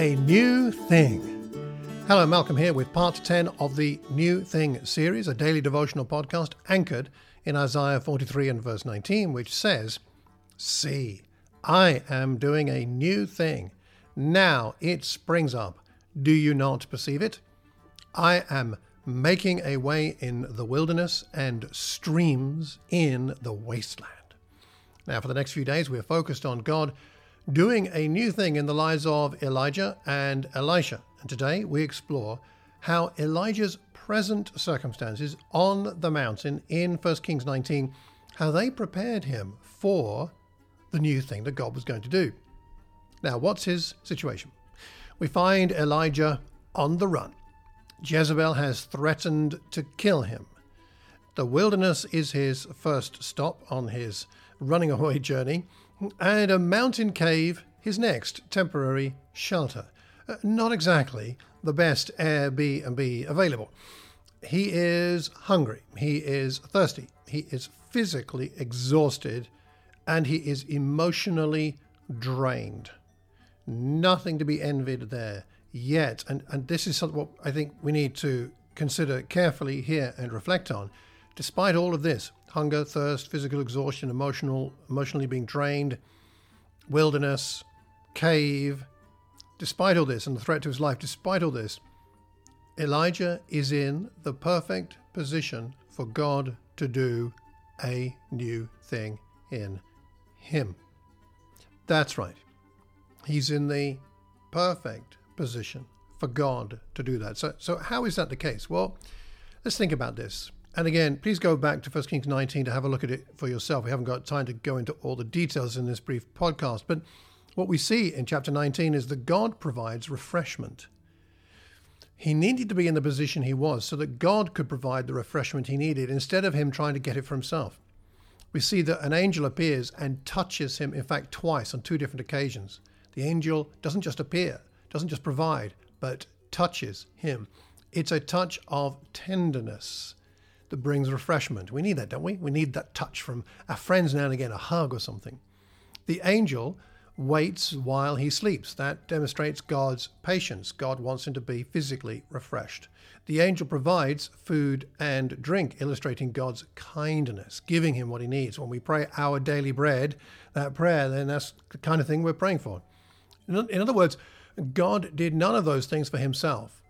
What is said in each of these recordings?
A New Thing. Hello, Malcolm here with part 10 of the New Thing series, a daily devotional podcast anchored in Isaiah 43 and verse 19, which says, See, I am doing a new thing. Now it springs up. Do you not perceive it? I am making a way in the wilderness and streams in the wasteland. Now, for the next few days, we're focused on God doing a new thing in the lives of Elijah and Elisha. And today we explore how Elijah's present circumstances on the mountain in 1 Kings 19, how they prepared him for the new thing that God was going to do. Now, what's his situation? We find Elijah on the run. Jezebel has threatened to kill him. The wilderness is his first stop on his running away journey, and a mountain cave his next temporary shelter. Uh, not exactly the best Airbnb available. He is hungry, he is thirsty, he is physically exhausted, and he is emotionally drained. Nothing to be envied there yet. And, and this is something what I think we need to consider carefully here and reflect on. Despite all of this, hunger, thirst, physical exhaustion, emotional, emotionally being drained, wilderness, cave, despite all this and the threat to his life, despite all this, Elijah is in the perfect position for God to do a new thing in him. That's right. He's in the perfect position for God to do that. So, so how is that the case? Well, let's think about this. And again, please go back to 1 Kings 19 to have a look at it for yourself. We haven't got time to go into all the details in this brief podcast, but what we see in chapter 19 is that God provides refreshment. He needed to be in the position he was so that God could provide the refreshment he needed instead of him trying to get it for himself. We see that an angel appears and touches him, in fact, twice on two different occasions. The angel doesn't just appear, doesn't just provide, but touches him. It's a touch of tenderness that brings refreshment. We need that, don't we? We need that touch from our friends now and again, a hug or something. The angel waits while he sleeps. That demonstrates God's patience. God wants him to be physically refreshed. The angel provides food and drink, illustrating God's kindness, giving him what he needs. When we pray our daily bread, that prayer, then that's the kind of thing we're praying for. In other words, God did none of those things for himself.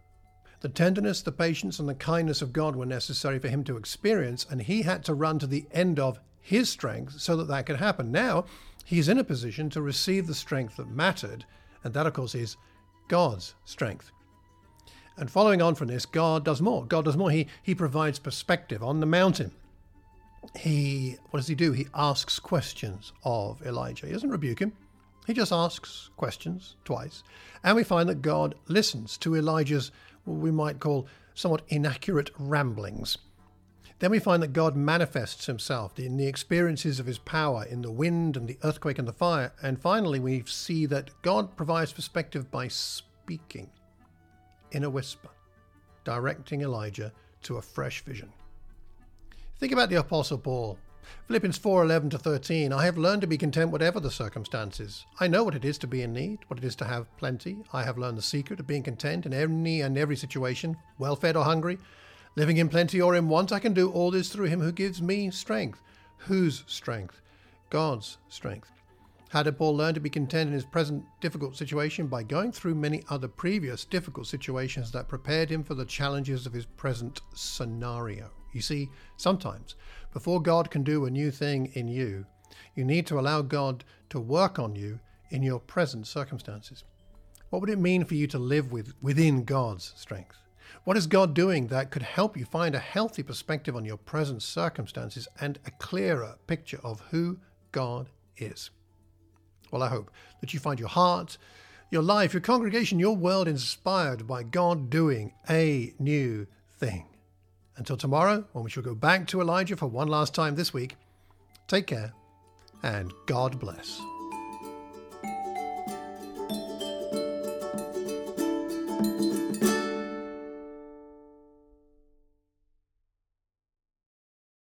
The tenderness, the patience, and the kindness of God were necessary for him to experience, and he had to run to the end of his strength so that that could happen. Now, he's in a position to receive the strength that mattered, and that, of course, is God's strength. And following on from this, God does more. God does more. He, he provides perspective on the mountain. He, what does he do? He asks questions of Elijah. He doesn't rebuke him. He just asks questions twice. And we find that God listens to Elijah's, we might call somewhat inaccurate ramblings. Then we find that God manifests himself in the experiences of his power in the wind and the earthquake and the fire. And finally, we see that God provides perspective by speaking in a whisper, directing Elijah to a fresh vision. Think about the Apostle Paul. Philippians 4:11 to 13 I have learned to be content whatever the circumstances. I know what it is to be in need, what it is to have plenty. I have learned the secret of being content in any and every situation, well fed or hungry, living in plenty or in want. I can do all this through him who gives me strength. Whose strength? God's strength. How did Paul learn to be content in his present difficult situation? By going through many other previous difficult situations that prepared him for the challenges of his present scenario. You see, sometimes before God can do a new thing in you, you need to allow God to work on you in your present circumstances. What would it mean for you to live with within God's strength? What is God doing that could help you find a healthy perspective on your present circumstances and a clearer picture of who God is? Well, I hope that you find your heart, your life, your congregation, your world inspired by God doing a new thing. Until tomorrow, when we shall go back to Elijah for one last time this week, take care and God bless.